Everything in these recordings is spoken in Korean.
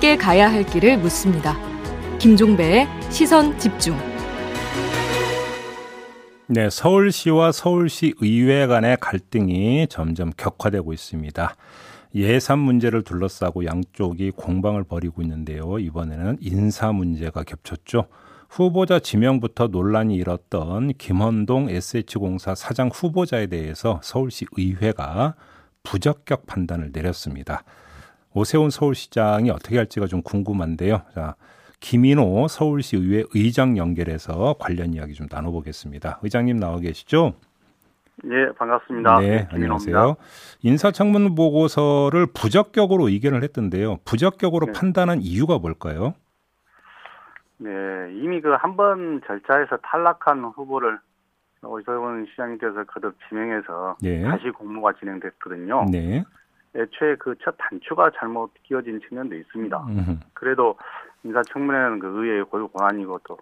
함께 가야 할 길을 묻습니다. 김종배의 시선 집중. 네, 서울시와 서울시 의회 간의 갈등이 점점 격화되고 있습니다. 예산 문제를 둘러싸고 양쪽이 공방을 벌이고 있는데요. 이번에는 인사 문제가 겹쳤죠. 후보자 지명부터 논란이 일었던 김헌동 SH공사 사장 후보자에 대해서 서울시 의회가 부적격 판단을 내렸습니다. 오세훈 서울시장이 어떻게 할지가 좀 궁금한데요. 자, 김인호 서울시 의회 의장 연결해서 관련 이야기 좀 나눠보겠습니다. 의장님 나와 계시죠? 예, 반갑습니다. 네, 안녕하세요. 인사청문 보고서를 부적격으로 의견을 했던데요. 부적격으로 네. 판단한 이유가 뭘까요? 네, 이미 그 한 번 절차에서 탈락한 후보를 오세훈 시장님께서 거듭 지명해서 네. 다시 공모가 진행됐거든요. 네. 애초에 그 첫 단추가 잘못 끼워진 측면도 있습니다. 음흠. 그래도 인사청문회는 그 의회의 고유 권한이고 또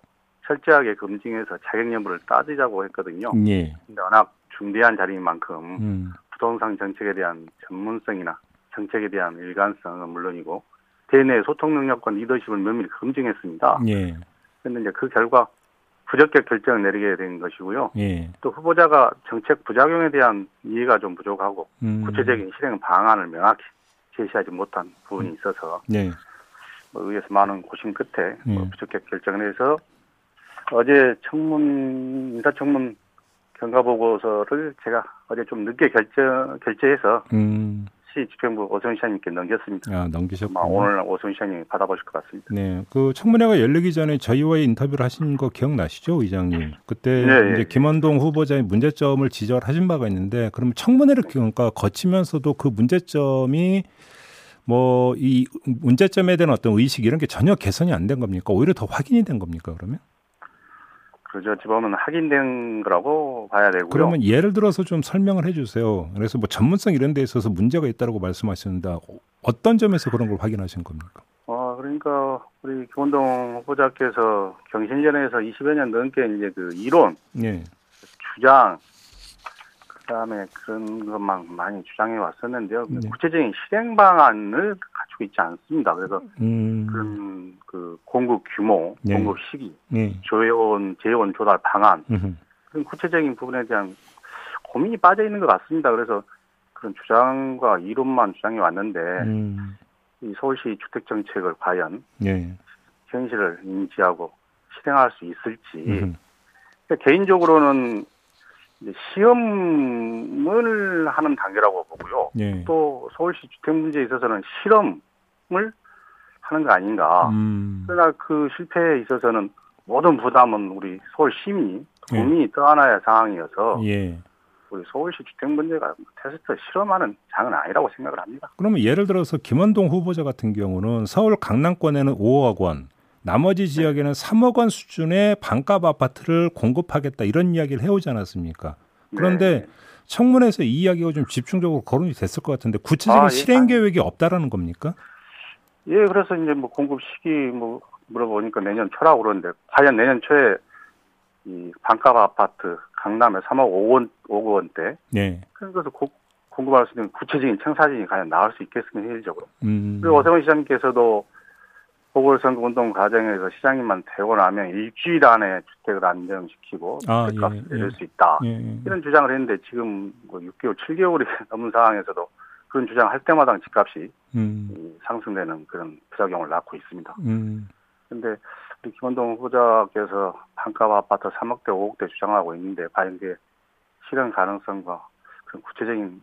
철저하게 검증해서 자격 여부를 따지자고 했거든요. 예. 근데 워낙 중대한 자리인 만큼 음. 부동산 정책에 대한 전문성이나 정책에 대한 일관성은 물론이고 대내 소통 능력과 리더십을 면밀히 검증했습니다. 예. 그런데 이제 그 결과 부적격 결정을 내리게 된 것이고요. 예. 또 후보자가 정책 부작용에 대한 이해가 좀 부족하고 음. 구체적인 실행 방안을 명확히 제시하지 못한 부분이 있어서 예. 뭐 의회에서 많은 고심 끝에 뭐 예. 뭐 부적격 결정을 해서 어제 청문 인사청문 경과 보고서를 제가 어제 좀 늦게 결정 결제해서 음. 시 집행부 오선 시장님께 넘겼습니다. 아, 넘기셨고 오늘 오선 시장님이 받아보실 것 같습니다. 네, 그 청문회가 열리기 전에 저희와의 인터뷰를 하신 거 기억나시죠, 의장님? 그때 네, 이제 예. 김원동 후보자의 문제점을 지적하신 바가 있는데, 그럼 청문회를 그러니까 거치면서도 그 문제점이 뭐 이 문제점에 대한 어떤 의식 이런 게 전혀 개선이 안 된 겁니까? 오히려 더 확인이 된 겁니까? 그러면? 그죠. 지금은 확인된 거라고 봐야 되고요. 그러면 예를 들어서 좀 설명을 해주세요. 그래서 뭐 전문성 이런 데 있어서 문제가 있다고 말씀하셨는데 어떤 점에서 그런 걸 확인하신 겁니까? 어, 그러니까 우리 김원동 후보자께서 경신전에서 20여 년 넘게 이제 그 이론, 예. 주장, 그다음에 그런 것만 많이 주장해 왔었는데요. 네. 구체적인 실행 방안을 갖추고 있지 않습니다. 그래서 음. 그런 그 공급 규모, 네. 공급 시기, 네. 조회원 재원 조달 방안 음흠. 그런 구체적인 부분에 대한 고민이 빠져 있는 것 같습니다. 그래서 그런 주장과 이론만 주장해 왔는데 음. 이 서울시 주택 정책을 과연 네. 현실을 인지하고 실행할 수 있을지 개인적으로는 시험을 하는 단계라고 보고요. 예. 또 서울시 주택 문제에 있어서는 실험을 하는 거 아닌가. 음. 그러나 그 실패에 있어서는 모든 부담은 우리 서울 시민이 국민이 예. 떠안아야 할 상황이어서 예. 우리 서울시 주택 문제가 테스트 실험하는 장은 아니라고 생각을 합니다. 그러면 예를 들어서 김원동 후보자 같은 경우는 서울 강남권에는 5억 원, 나머지 지역에는 3억 원 수준의 반값 아파트를 공급하겠다 이런 이야기를 해오지 않았습니까? 그런데 네. 청문회에서 이 이야기가 좀 집중적으로 거론이 됐을 것 같은데 구체적인 아, 예. 실행 계획이 없다라는 겁니까? 예, 그래서 이제 뭐 공급 시기 뭐 물어보니까 내년 초라고 그러는데 과연 내년 초에 이 반값 아파트 강남에 3억 5억 원, 5억 원대 네. 것을 고, 공급할 수 있는 구체적인 청사진이 과연 나올 수 있겠습니까 현실적으로? 음. 그리고 오세훈 시장님께서도 보궐선거 운동 과정에서 시장님만 되고 나면 일주일 안에 주택을 안정시키고 아, 주택값을 예, 내릴 예. 수 있다. 예, 예, 이런 주장을 했는데 지금 뭐 6개월, 7개월이 넘은 상황에서도 그런 주장을 할 때마다 집값이 음. 상승되는 그런 부작용을 낳고 있습니다. 음. 근데 우리 김원동 후보자께서 반값 아파트 3억대, 5억대 주장하고 있는데 과연 이게 실현 가능성과 그런 구체적인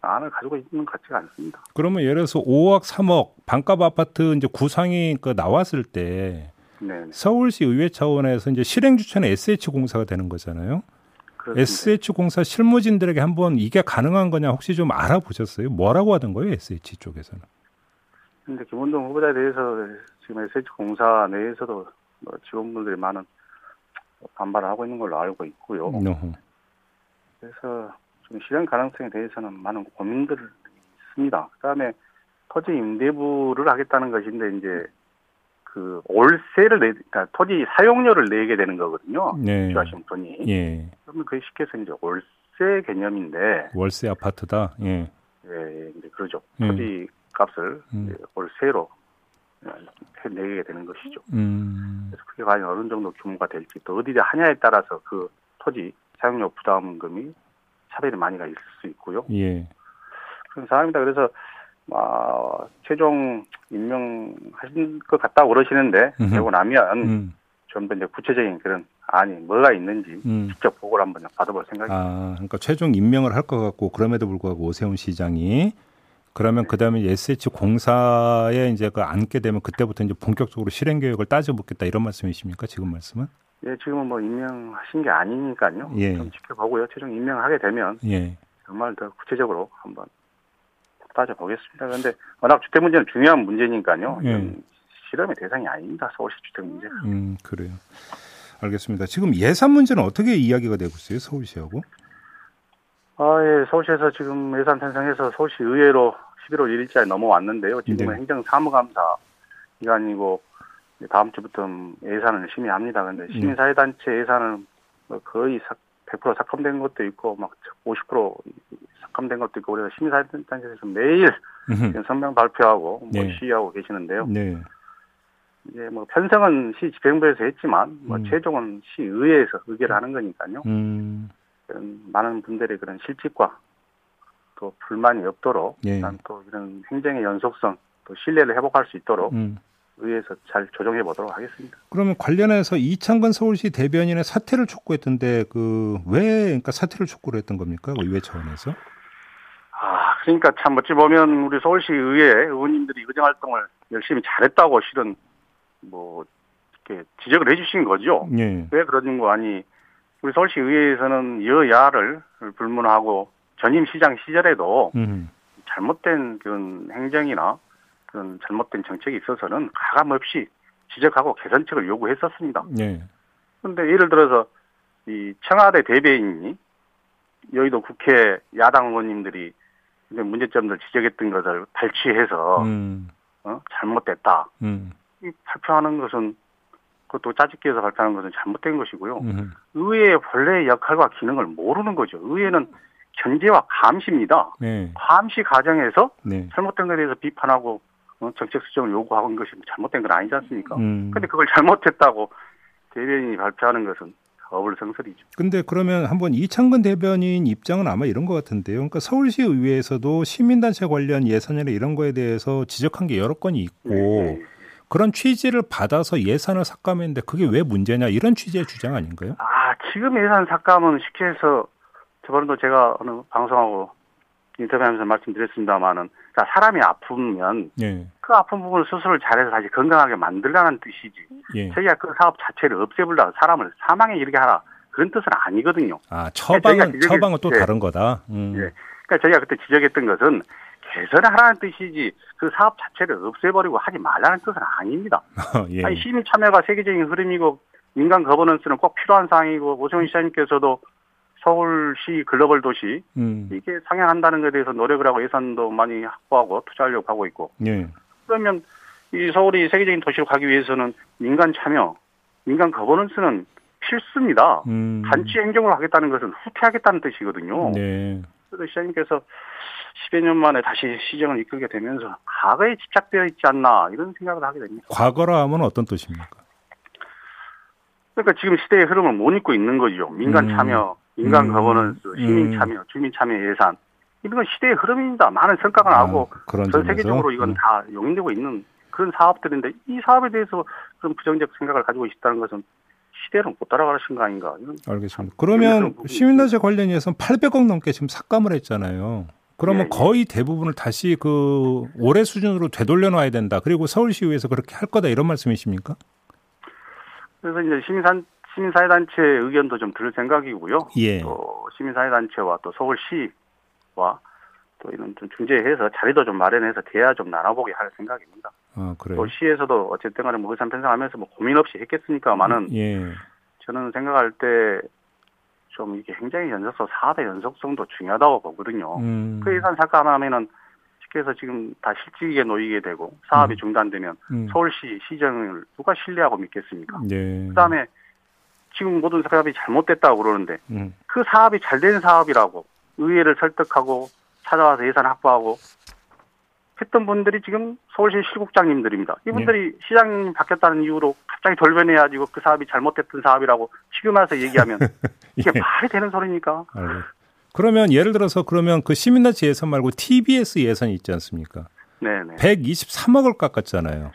안을 가지고 있는 것 같지가 않습니다. 그러면 예를 들어서 5억, 3억 반값 아파트 이제 구상이 그 나왔을 때 네네. 서울시 의회 차원에서 이제 실행 주체는 SH 공사가 되는 거잖아요. 그렇습니다. SH 공사 실무진들에게 한번 이게 가능한 거냐 혹시 좀 알아보셨어요? 뭐라고 하던 거예요, SH 쪽에서는? 근데 김원동 후보자에 대해서 지금 SH 공사 내에서도 뭐 직원분들이 많은 반발을 하고 있는 걸로 알고 있고요. 어허. 그래서 좀 실현 가능성에 대해서는 많은 고민들이 있습니다. 그다음에 토지 임대부를 하겠다는 것인데 이제 그 월세를 내, 그러니까 토지 사용료를 내게 되는 거거든요. 네. 주하신 분이. 예. 그러면 그게 쉽게 해서 이제 월세 월세 개념인데 월세 아파트다. 예. 예, 이제 그러죠. 음. 토지 값을 음. 월세로 내게 되는 것이죠. 음. 그래서 그게 과연 어느 정도 규모가 될지 또 어디에 하냐에 따라서 그 토지 사용료 부담금이 차별이 많이가 있을 수 있고요. 예. 그런 상황입니다. 그래서 아, 최종 임명하신 것 같다고 그러시는데 되고 나면 음. 좀더 이제 구체적인 그런 안이 뭐가 있는지 음. 직접 보고를 한번 받아볼 생각입니다. 아, 그러니까 최종 임명을 할 것 같고 그럼에도 불구하고 오세훈 시장이 그러면 네. 그다음에 SH 공사에 이제 그 앉게 되면 그때부터 이제 본격적으로 실행 계획을 따져 보겠다 이런 말씀이십니까? 지금 말씀은? 예, 지금은 뭐 임명하신 게 아니니까요. 예. 좀 지켜보고요. 최종 임명하게 되면 예. 정말 더 구체적으로 한번 따져보겠습니다. 그런데 워낙 주택 문제는 중요한 문제니까요. 예. 실험의 대상이 아닙니다. 서울시 주택 문제. 음, 그래요. 알겠습니다. 지금 예산 문제는 어떻게 이야기가 되고 있어요? 서울시하고? 아, 예. 서울시에서 지금 예산 편성해서 서울시 의회로 11월 1일자에 넘어왔는데요. 지금은 네. 행정사무감사 기간이고 다음 주부터 예산을 심의합니다. 그런데 네. 시민사회단체 예산은 뭐 거의 100% 삭감된 것도 있고 막 50% 삭감된 것도 있고 그래서 시민사회단체에서 매일 성명 발표하고 뭐 네. 시위하고 계시는데요. 네. 이제 뭐 편성은 시 집행부에서 했지만 뭐 음. 최종은 시의회에서 의결을 하는 거니까요. 음. 많은 분들의 그런 실직과 또 불만이 없도록 예. 또 이런 행정의 연속성 또 신뢰를 회복할 수 있도록 음. 의회에서 잘 조정해 보도록 하겠습니다. 그러면 관련해서 이창근 서울시 대변인의 사퇴를 촉구했던데 그 왜 그러니까 사퇴를 촉구를 했던 겁니까? 그 의회 차원에서? 아 그러니까 참 어찌 보면 우리 서울시 의회 의원님들이 의정 활동을 열심히 잘했다고 실은 뭐 이렇게 지적을 해주신 거죠. 예. 왜 그러는 거 아니? 우리 서울시 의회에서는 여야를 불문하고 전임 시장 시절에도 음. 잘못된 그런 행정이나 그런 잘못된 정책이 있어서는 가감 없이 지적하고 개선책을 요구했었습니다. 네. 그런데 예를 들어서 이 청와대 대변인이 여의도 국회 야당 의원님들이 문제점들 지적했던 것을 발췌해서 음. 어? 잘못됐다. 음. 발표하는 것은 그것도 짜집기해서 발표하는 것은 잘못된 것이고요. 음. 의회의 본래의 역할과 기능을 모르는 거죠. 의회는 견제와 감시입니다. 네. 감시 과정에서 네. 잘못된 것에 대해서 비판하고 어, 정책 수정을 요구하는 것이 잘못된 건 아니지 않습니까? 음. 근데 그걸 잘못했다고 대변인이 발표하는 것은 어불성설이죠. 근데 그러면 한번 이창근 대변인 입장은 아마 이런 것 같은데요. 그러니까 서울시 의회에서도 시민단체 관련 예산이나 이런 거에 대해서 지적한 게 여러 건이 있고 네. 그런 취지를 받아서 예산을 삭감했는데 그게 왜 문제냐 이런 취지의 주장 아닌가요? 아 지금 예산 삭감은 쉽게 해서 저번에도 제가 어느 방송하고 인터뷰하면서 말씀드렸습니다만은 자 사람이 아프면 예. 그 아픈 부분을 수술을 잘해서 다시 건강하게 만들라는 뜻이지. 예. 저희가 그 사업 자체를 없애버리다 사람을 사망에 이르게 하라 그런 뜻은 아니거든요. 아 처방은 지적을, 처방은 또 예. 다른 거다. 음. 예. 그러니까 저희가 그때 지적했던 것은 개선하라는 뜻이지 그 사업 자체를 없애버리고 하지 말라는 뜻은 아닙니다. 예. 아니, 시민 참여가 세계적인 흐름이고 민간 거버넌스는 꼭 필요한 사항이고 오세훈 시장님께서도 서울시 글로벌 도시 음. 이게 상향한다는 것에 대해서 노력을 하고 예산도 많이 확보하고 투자하려고 하고 있고 예. 그러면 이 서울이 세계적인 도시로 가기 위해서는 민간 참여, 민간 거버넌스는 필수입니다. 음. 단지 행정을 하겠다는 것은 후퇴하겠다는 뜻이거든요. 네. 그래서 시장님께서 10여 년 만에 다시 시정을 이끌게 되면서 과거에 집착되어 있지 않나 이런 생각을 하게 됩니다. 과거라 하면 어떤 뜻입니까? 그러니까 지금 시대의 흐름을 못 읽고 있는 거죠. 민간 음. 참여, 민간 음. 거버넌스, 시민 음. 참여, 주민 참여 예산 이런 건 시대의 흐름입니다. 많은 성과가 아, 나고 전 세계적으로 이건 음. 다 용인되고 있는 그런 사업들인데 이 사업에 대해서 그런 부정적 생각을 가지고 있다는 것은 시대를 못 따라가신 거 아닌가. 알겠습니다. 그러면 시민단체 관련해서 800억 넘게 지금 삭감을 했잖아요. 그러면 예, 예. 거의 대부분을 다시 그 올해 수준으로 되돌려 놔야 된다. 그리고 서울시의회에서 그렇게 할 거다 이런 말씀이십니까? 그래서 이제 시민산 시민사회단체 의견도 좀 들을 생각이고요. 예. 또 시민사회단체와 또 서울시와 또 이런 좀 중재해서 자리도 좀 마련해서 대화 좀 나눠보게 할 생각입니다. 아, 그래요? 또 시에서도 어쨌든 간에 뭐 의산 편성하면서 뭐 고민 없이 했겠습니까만은 예. 저는 생각할 때 좀 이게 행정의 연속성, 사업의 연속성도 중요하다고 보거든요. 음. 그 예산 삭감하면은 쉽게 해서 지금 다 실직에 놓이게 되고 사업이 음. 중단되면 음. 서울시 시정을 누가 신뢰하고 믿겠습니까? 네. 그다음에 지금 모든 사업이 잘못됐다고 그러는데 음. 그 사업이 잘 된 사업이라고 의회를 설득하고 찾아와서 예산 확보하고 했던 분들이 지금 서울시 실국장님들입니다. 이분들이 네. 시장님 바뀌었다는 이유로 갑자기 돌변해가지고 그 사업이 잘못됐던 사업이라고 지금 와서 얘기하면 이게 예. 말이 되는 소리입니까? 아, 그러면 예를 들어서 그러면 그 시민단체 예산 말고 TBS 예산이 있지 않습니까? 네네. 123억을 깎았잖아요.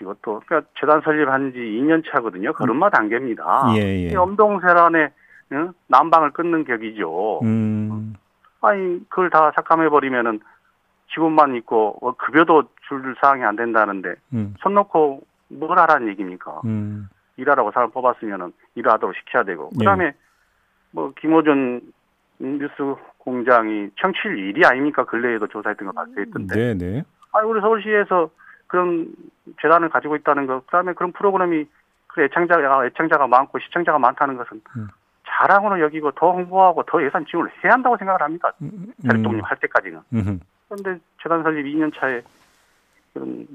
이것도 그러니까 재단 설립한 지 2년 차거든요. 걸음마 단계입니다. 예, 예. 엄동세란의 응? 난방을 끊는 격이죠. 음. 아니 그걸 다 삭감해 버리면은 직원만 있고 어, 급여도 줄 사항이 안 된다는데 음. 손 놓고 뭘 하라는 얘기입니까? 음. 일하라고 사람 뽑았으면은 일하도록 시켜야 되고 그다음에 예. 뭐 김호준 뉴스 공장이 청취율 1위 아닙니까? 근래에도 조사했던 거 발표했던데. 네 네. 아니 우리 서울시에서 그런 재단을 가지고 있다는 거, 그다음에 그런 프로그램이 그 애청자가 애청자가 많고 시청자가 많다는 것은 음. 자랑으로 여기고 더 홍보하고 더 예산 지원을 해야 한다고 생각을 합니다. 음. 대통령 할 때까지는. 음. 그런데 재단 설립 2년 차에 그런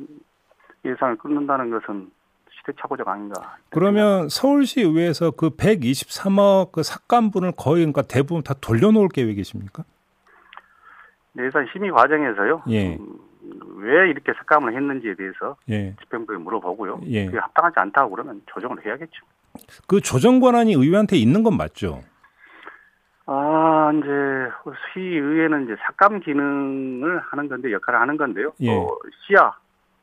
예산을 끊는다는 것은 시대착오적 아닌가. 그러면 서울시 의회에서 그 123억 그 삭감분을 거의 그러니까 대부분 다 돌려놓을 계획이십니까? 예산 심의 과정에서요. 예. 음, 왜 이렇게 삭감을 했는지에 대해서 예. 집행부에 물어보고요. 예. 그게 합당하지 않다고 그러면 조정을 해야겠죠. 그 조정 권한이 의회한테 있는 건 맞죠? 아, 이제 시의회는 이제 삭감 기능을 하는 건데 역할을 하는 건데요. 예. 어, 시야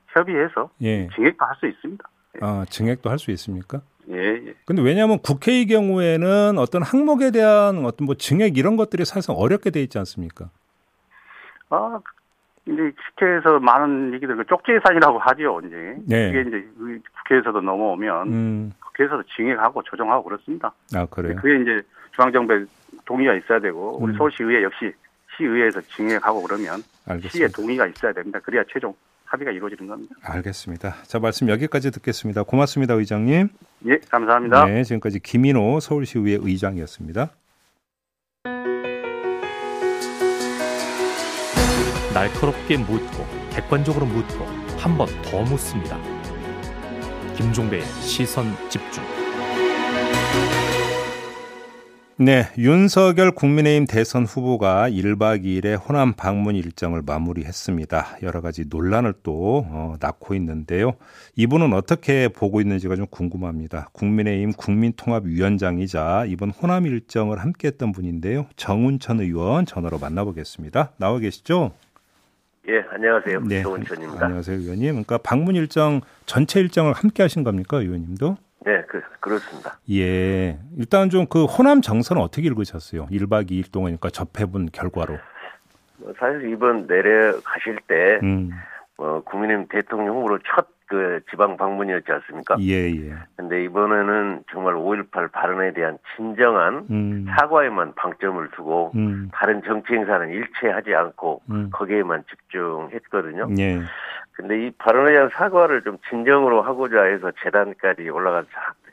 협의해서 예. 증액도 할 수 있습니다. 예. 아, 증액도 할 수 있습니까? 예, 예. 근데 왜냐하면 국회의 경우에는 어떤 항목에 대한 어떤 뭐 증액 이런 것들이 사실상 어렵게 돼 있지 않습니까? 아, 이제 국회에서 많은 얘기들 그 쪽지 예산이라고 하죠, 이제. 네. 이게 이제 국회에서도 넘어오면 음. 국회에서도 증액하고 조정하고 그렇습니다. 아, 그래요? 그게 이제 중앙정부의 동의가 있어야 되고 우리 음. 서울시의회 역시 시의회에서 증액하고 그러면 알겠습니다. 시의 동의가 있어야 됩니다. 그래야 최종 합의가 이루어지는 겁니다. 알겠습니다. 자, 말씀 여기까지 듣겠습니다. 고맙습니다, 의장님. 예, 감사합니다. 네, 지금까지 김인호 서울시의회 의장이었습니다. 날카롭게 묻고 객관적으로 묻고 한 번 더 묻습니다. 김종배의 시선 집중. 네, 윤석열 국민의힘 대선 후보가 1박 2일의 호남 방문 일정을 마무리했습니다. 여러 가지 논란을 또 어, 낳고 있는데요. 이분은 어떻게 보고 있는지가 좀 궁금합니다. 국민의힘 국민통합위원장이자 이번 호남 일정을 함께했던 분인데요. 정운천 의원 전화로 만나보겠습니다. 나와 계시죠? 예, 안녕하세요. 네, 정운천입니다. 안녕하세요, 의원님. 그러니까 방문 일정 전체 일정을 함께 하신 겁니까, 의원님도? 네, 그, 그렇습니다. 예. 일단 좀 그 호남 정서는 어떻게 읽으셨어요? 1박 2일 동안 그러니까 접해본 결과로. 뭐 사실 이번 내려가실 때, 음. 어, 국민의힘 대통령 후보로 첫 그 지방 방문이었지 않습니까? 예, 예. 근데 이번에는 정말 5.18 발언에 대한 진정한 음. 사과에만 방점을 두고 음. 다른 정치 행사는 일체하지 않고 음. 거기에만 집중했거든요. 예. 근데 이 발언에 대한 사과를 좀 진정으로 하고자 해서 재단까지 올라가서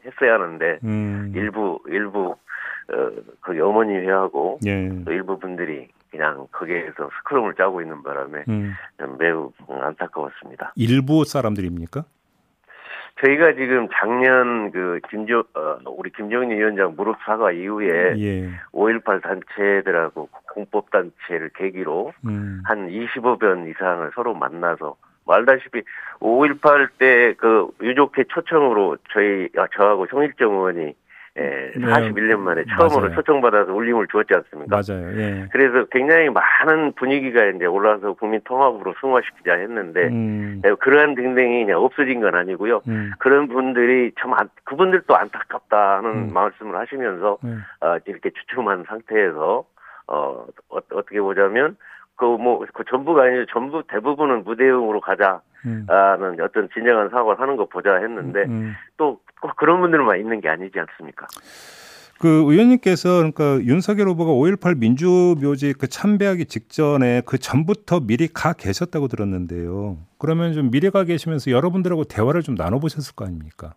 했어야 하는데 음. 일부 일부 어, 그 어머니 회하고 예. 또 일부 분들이 그냥 거기에서 스크럼을 짜고 있는 바람에 음. 매우 안타까웠습니다. 일부 사람들입니까? 저희가 지금 작년 그 김조 어, 우리 김정인 위원장 무릎 사과 이후에 예. 5.18 단체들하고 공법 단체를 계기로 음. 한 25번 이상을 서로 만나서 말다시피 5.18 때 그 유족회 초청으로 저희 아, 저하고 송일정 의원이 예, 41년 만에 처음으로 맞아요. 초청받아서 울림을 주었지 않습니까? 맞아요. 예. 그래서 굉장히 많은 분위기가 이제 올라와서 국민 통합으로 승화시키자 했는데 음. 예, 그러한 등등이 그냥 없어진 건 아니고요. 음. 그런 분들이 참 안, 그분들도 안타깝다는 음. 말씀을 하시면서 음. 어, 이렇게 주춤한 상태에서 어, 어 어떻게 보자면 그뭐 그 전부가 아니고 전부 대부분은 무대응으로 가자라는 음. 어떤 진정한 사고를 하는 거 보자 했는데 음. 음. 또꼭 그런 분들만 있는 게 아니지 않습니까? 그 의원님께서 그러니까 윤석열 후보가 5.18 민주묘지 그 참배하기 직전에 그 전부터 미리 가 계셨다고 들었는데요. 그러면 좀 미리 가 계시면서 여러분들하고 대화를 좀 나눠보셨을 거 아닙니까?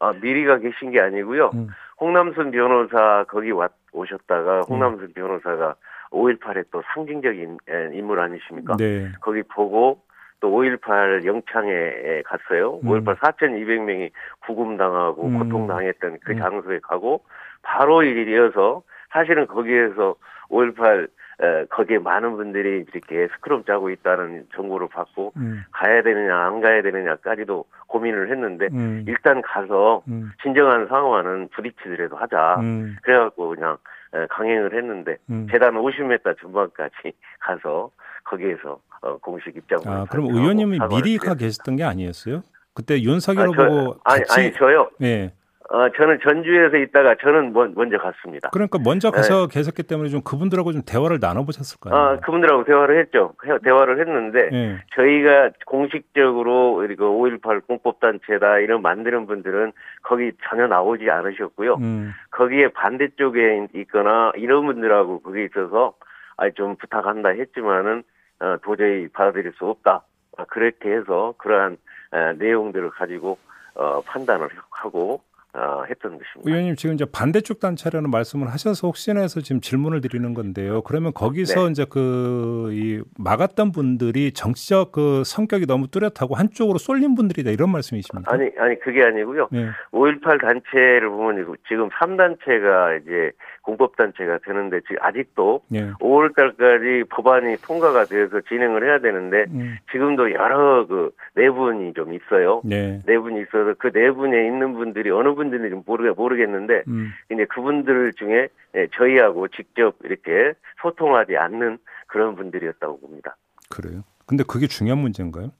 아 미리 가 계신 게 아니고요. 음. 홍남순 변호사 거기 왔 오셨다가 홍남순 음. 변호사가 5.18의 또 상징적인 인물 아니십니까? 네. 거기 보고 또 5.18 영창에 갔어요. 음. 5.18 4,200명이 구금당하고 음. 고통당했던 그 음. 장소에 가고 바로 이어서 사실은 거기에서 5.18 에, 거기에 많은 분들이 이렇게 스크럼 짜고 있다는 정보를 받고 음. 가야 되느냐 안 가야 되느냐까지도 고민을 했는데 음. 일단 가서 음. 진정한 상황은 부딪히더라도 하자 음. 그래갖고 그냥 에, 강행을 했는데 음. 재단 50m 전방까지 가서 거기에서 어, 공식 입장을 아 그럼 의원님이 미리 가 계셨던 게 아니었어요? 그때 윤석열 아, 후보 같이 아니, 아니 저요. 네. 어, 저는 전주에서 있다가 저는 먼저 갔습니다. 그러니까 먼저 가서 네. 계셨기 때문에 좀 그분들하고 좀 대화를 나눠보셨을 까요 아, 그분들하고 대화를 했죠. 대화를 했는데 네. 저희가 공식적으로 그리고 5.18 공법단체다 이런 만드는 분들은 거기 전혀 나오지 않으셨고요. 음. 거기에 반대쪽에 있거나 이런 분들하고 거기 있어서 아, 좀 부탁한다 했지만은 어, 도저히 받아들일 수 없다. 아, 그렇게 해서 그러한 에, 내용들을 가지고 어, 판단을 하고 어, 했던 것입니다. 의원님 지금 이제 반대쪽 단체라는 말씀을 하셔서 혹시나 해서 지금 질문을 드리는 건데요. 그러면 거기서 네. 이제 그 이 막았던 분들이 정치적 그 성격이 너무 뚜렷하고 한쪽으로 쏠린 분들이다 이런 말씀이십니까? 아니 아니 그게 아니고요. 네. 5.18 단체를 보면 지금 3단체가 이제 공법 단체가 되는데 지금 아직도 네. 5월달까지 법안이 통과가 되어서 진행을 해야 되는데 음. 지금도 여러 그 내분이 좀 있어요. 네. 내분이 있어서 그 내분에 있는 분들이 어느 분 분들은 좀 모르, 모르겠는데, 음. 이제 그분들 중에 예, 저희하고 직접 이렇게 소통하지 않는 그런 분들이었다고 봅니다. 그래요? 근데 그게 중요한 문제인가요?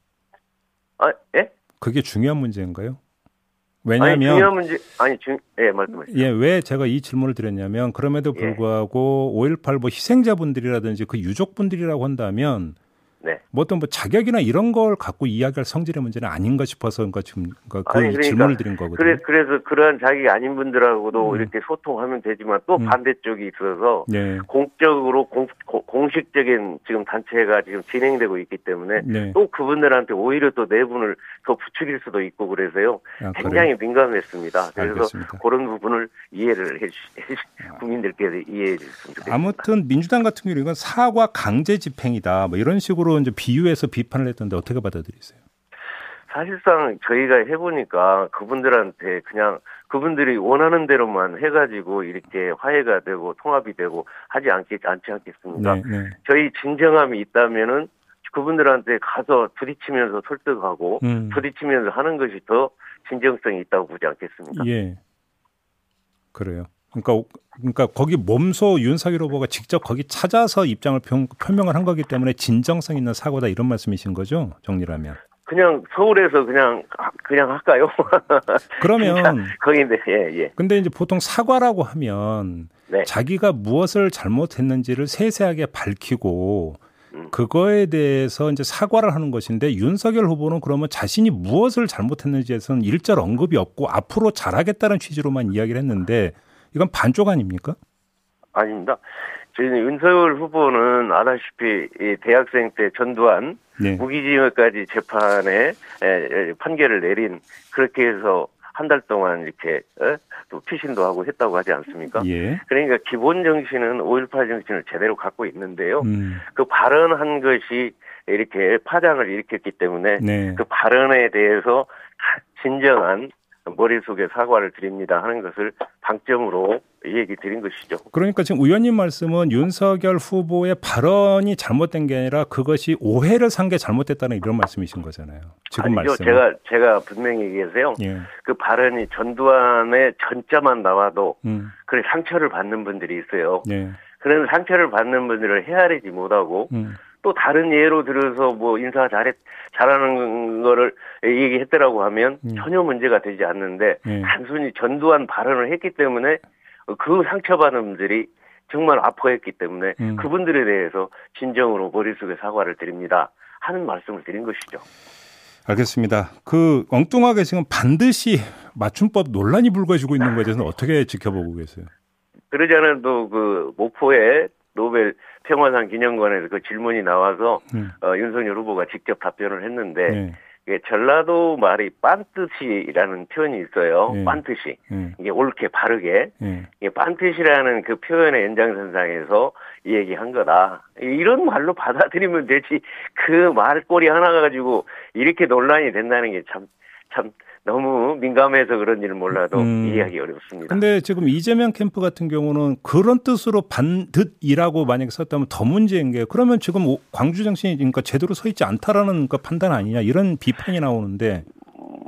아, 예? 그게 중요한 문제인가요? 왜냐하면 아니, 중요한 문제 아니 중 예, 말씀하시죠. 예, 왜 제가 이 질문을 드렸냐면 그럼에도 예. 불구하고 예. 5.18 뭐 희생자분들이라든지 그 유족분들이라고 한다면 네. 뭐 어떤 뭐 자격이나 이런 걸 갖고 이야기할 성질의 문제는 아닌가 싶어서 그러니까 지금 그러니까 그 그러니까 질문을 드린 거거든요. 그래, 그래서 그러한 자격이 아닌 분들하고도 음. 이렇게 소통하면 되지만 또 음. 반대쪽이 있어서 네. 공적으로 공, 공 식적인 지금 단체가 지금 진행되고 있기 때문에 네. 또 그분들한테 오히려 또 내분을 더 부추길 수도 있고 그래서요. 아, 굉장히 그래요? 민감했습니다. 그래서 알겠습니다. 그런 부분을 이해를 해 주시, 아. 국민들께 이해해 주셨으면 좋겠습니다. 아무튼 민주당 같은 경우는 이건 사과 강제 집행이다. 뭐 이런 식으로 이제 비유해서 비판을 했던데 어떻게 받아들이세요? 사실상 저희가 해보니까 그분들한테 그냥 그분들이 원하는 대로만 해가지고 이렇게 화해가 되고 통합이 되고 하지 않겠, 않지 않겠습니까? 네, 네. 저희 진정함이 있다면은 그분들한테 가서 부딪히면서 설득하고 음. 부딪히면서 하는 것이 더 진정성이 있다고 보지 않겠습니까? 예. 그래요. 그러니까 그러니까 거기 몸소 윤석열 후보가 직접 거기 찾아서 입장을 표, 표명을 한 거기 때문에 진정성 있는 사고다 이런 말씀이신 거죠? 정리라면. 그냥 서울에서 그냥 그냥 할까요? 그러면 거기인데 예 예. 근데 이제 보통 사과라고 하면 네. 자기가 무엇을 잘못했는지를 세세하게 밝히고 음. 그거에 대해서 이제 사과를 하는 것인데 윤석열 후보는 그러면 자신이 무엇을 잘못했는지에서는 일절 언급이 없고 앞으로 잘하겠다는 취지로만 이야기를 했는데 이건 반쪽 아닙니까? 아닙니다. 저희는 윤석열 후보는 아다시피 대학생 때 전두환 네. 무기징역까지 재판에 판결을 내린 그렇게 해서 한 달 동안 이렇게 또 피신도 하고 했다고 하지 않습니까? 예. 그러니까 기본 정신은 5.18 정신을 제대로 갖고 있는데요. 음. 그 발언한 것이 이렇게 파장을 일으켰기 때문에 네. 그 발언에 대해서 진정한 머릿속에 사과를 드립니다 하는 것을 방점으로 얘기 드린 것이죠. 그러니까 지금 의원님 말씀은 윤석열 후보의 발언이 잘못된 게 아니라 그것이 오해를 산 게 잘못됐다는 이런 말씀이신 거잖아요. 지금. 말씀. 제가 제가 분명히 얘기해서요. 예. 그 발언이 전두환의 전자만 나와도 음. 그래 상처를 받는 분들이 있어요. 예. 그런 상처를 받는 분들을 헤아리지 못하고 음. 또 다른 예로 들어서 뭐 인사 잘했 잘하는 거를 얘기했더라고 하면 음. 전혀 문제가 되지 않는데 음. 단순히 전두환 발언을 했기 때문에 그 상처받은 분들이 정말 아파했기 때문에 음. 그분들에 대해서 진정으로 머릿속에 사과를 드립니다 하는 말씀을 드린 것이죠. 알겠습니다. 그 엉뚱하게 지금 반드시 맞춤법 논란이 불거지고 있는 것에 대해서는 어떻게 지켜보고 계세요? 그러지 않아도 그 목포에 노벨 평화상 기념관에서 그 질문이 나와서 음. 어, 윤석열 후보가 직접 답변을 했는데 네. 이게 전라도 말이 빤뜻이라는 표현이 있어요. 네. 빤뜻이 네. 이게 옳게 바르게 네. 이게 빤뜻이라는 그 표현의 연장선상에서 얘기한 거다. 이런 말로 받아들이면 되지. 그 말꼬리 하나 가지고 이렇게 논란이 된다는 게 참, 참, 너무 민감해서 그런 지는 몰라도 음. 이해하기 어렵습니다. 근데 지금 이재명 캠프 같은 경우는 그런 뜻으로 반듯이라고 만약에 썼다면 더 문제인 게 그러면 지금 광주 정신이 그러니까 제대로 서 있지 않다라는 그 판단 아니냐 이런 비판이 나오는데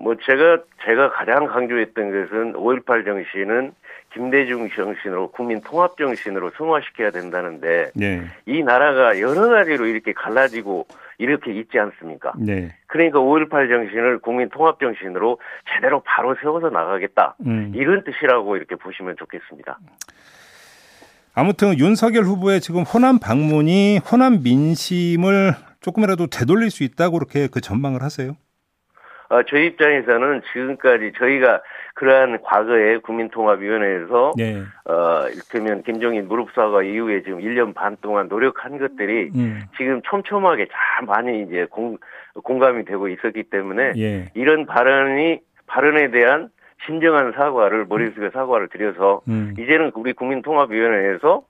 뭐 제가 제가 가장 강조했던 것은 5.18 정신은 김대중 정신으로 국민 통합 정신으로 승화시켜야 된다는데 네. 이 나라가 여러 가지로 이렇게 갈라지고 이렇게 있지 않습니까? 네. 그러니까 5.18 정신을 국민 통합 정신으로 제대로 바로 세워서 나가겠다. 음. 이런 뜻이라고 이렇게 보시면 좋겠습니다. 아무튼 윤석열 후보의 지금 호남 방문이 호남 민심을 조금이라도 되돌릴 수 있다고 그렇게 그 전망을 하세요? 어, 저희 입장에서는 지금까지 저희가 그러한 과거에 국민통합위원회에서 네. 어, 이를테면 김정인 무릎사과 이후에 지금 1년 반 동안 노력한 것들이 음. 지금 촘촘하게 참 많이 이제 공, 공감이 되고 있었기 때문에 예. 이런 발언이 발언에 대한 진정한 사과를 머릿속에 사과를 드려서 음. 이제는 우리 국민통합위원회에서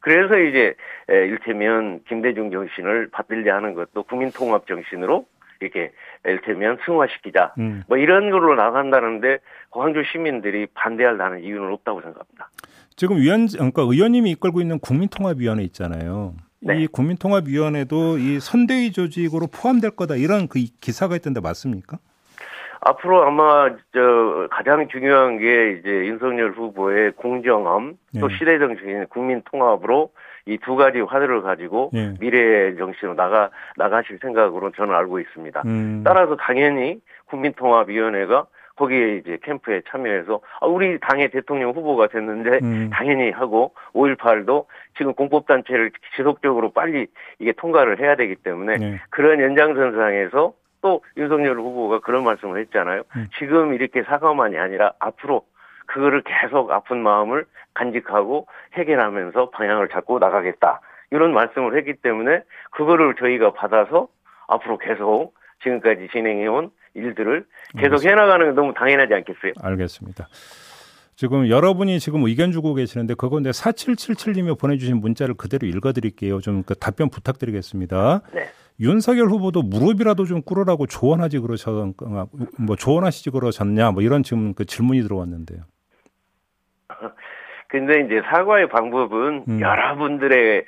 그래서 이제 일테면 김대중 정신을 받들려 하는 것도 국민통합 정신으로 이렇게 이를테면 승화시키자. 음. 뭐 이런 걸로 나간다는데 광주 시민들이 반대할 나는 이유는 없다고 생각합니다. 지금 위원 그러니까 의원님이 이끌고 있는 국민통합위원회 있잖아요. 네. 이 국민통합위원회도 이 선대위 조직으로 포함될 거다 이런 그 기사가 있던데 맞습니까? 앞으로 아마 저 가장 중요한 게 이제 윤석열 후보의 공정함 또 네. 시대 정신인 국민 통합으로 이 두 가지 화두를 가지고 예. 미래 정신으로 나가 나가실 생각으로 저는 알고 있습니다. 음. 따라서 당연히 국민통합위원회가 거기에 이제 캠프에 참여해서 아, 우리 당의 대통령 후보가 됐는데 음. 당연히 하고 5.18도 지금 공법단체를 지속적으로 빨리 이게 통과를 해야 되기 때문에 네. 그런 연장선상에서 또 윤석열 후보가 그런 말씀을 했잖아요. 음. 지금 이렇게 사과만이 아니라 앞으로 그거를 계속 아픈 마음을 간직하고 해결하면서 방향을 잡고 나가겠다. 이런 말씀을 했기 때문에 그거를 저희가 받아서 앞으로 계속 지금까지 진행해온 일들을 계속 해나가는 게 너무 당연하지 않겠어요? 알겠습니다. 지금 여러분이 지금 의견 주고 계시는데 그건데 4777님이 보내주신 문자를 그대로 읽어드릴게요. 좀 그 답변 부탁드리겠습니다. 네. 윤석열 후보도 무릎이라도 좀 꿇으라고 조언하지 그러셨, 뭐 조언하시지 그러셨냐, 뭐 이런 지금 그 질문이 들어왔는데요. 근데 이제 사과의 방법은 음. 여러분들의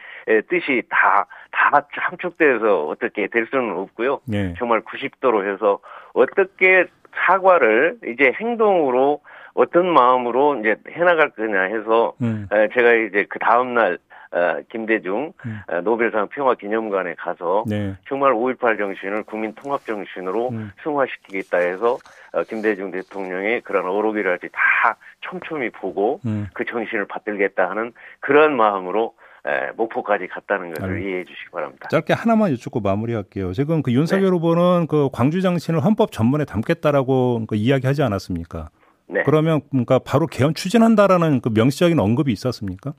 뜻이 다, 다 함축돼서 어떻게 될 수는 없고요. 네. 정말 90도로 해서 어떻게 사과를 이제 행동으로 어떤 마음으로 이제 해나갈 거냐 해서 음. 제가 이제 그 다음날 어, 김대중 음. 어, 노벨상 평화기념관에 가서 네. 정말 5.18 정신을 국민 통합 정신으로 음. 승화시키겠다 해서 어, 김대중 대통령의 그런 어록이랄지 다 촘촘히 보고 음. 그 정신을 받들겠다 하는 그런 마음으로 에, 목포까지 갔다는 것을 알 이해해 주시기 바랍니다. 짧게 하나만 여쭙고 마무리할게요. 지금 그 윤석열 네. 후보는 그 광주 정신을 헌법 전문에 담겠다라고 그 이야기하지 않았습니까? 네. 그러면 그러니까 바로 개헌 추진한다라는 그 명시적인 언급이 있었습니까?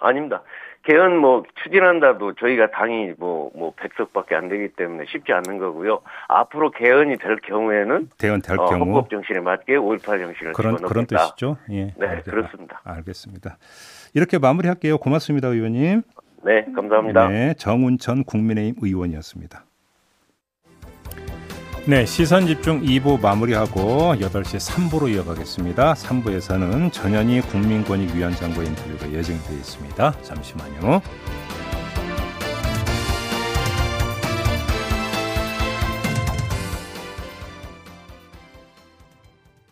아닙니다. 개헌 뭐 추진한다도 저희가 당이 뭐, 뭐 100석밖에 안 되기 때문에 쉽지 않는 거고요. 앞으로 개헌이 될 경우에는 개헌 될 어, 경우 헌법 정신에 맞게 5.18 정신을 그런 그런 뜻이죠. 예. 네, 알겠, 그렇습니다. 알겠습니다. 이렇게 마무리할게요. 고맙습니다, 의원님. 네, 감사합니다. 네, 정운천 국민의힘 의원이었습니다. 네, 시선 집중 2부 마무리하고 8시 3부로 이어가겠습니다. 3부에서는 전현희 국민권익위원장과 인터뷰가 예정되어 있습니다. 잠시만요.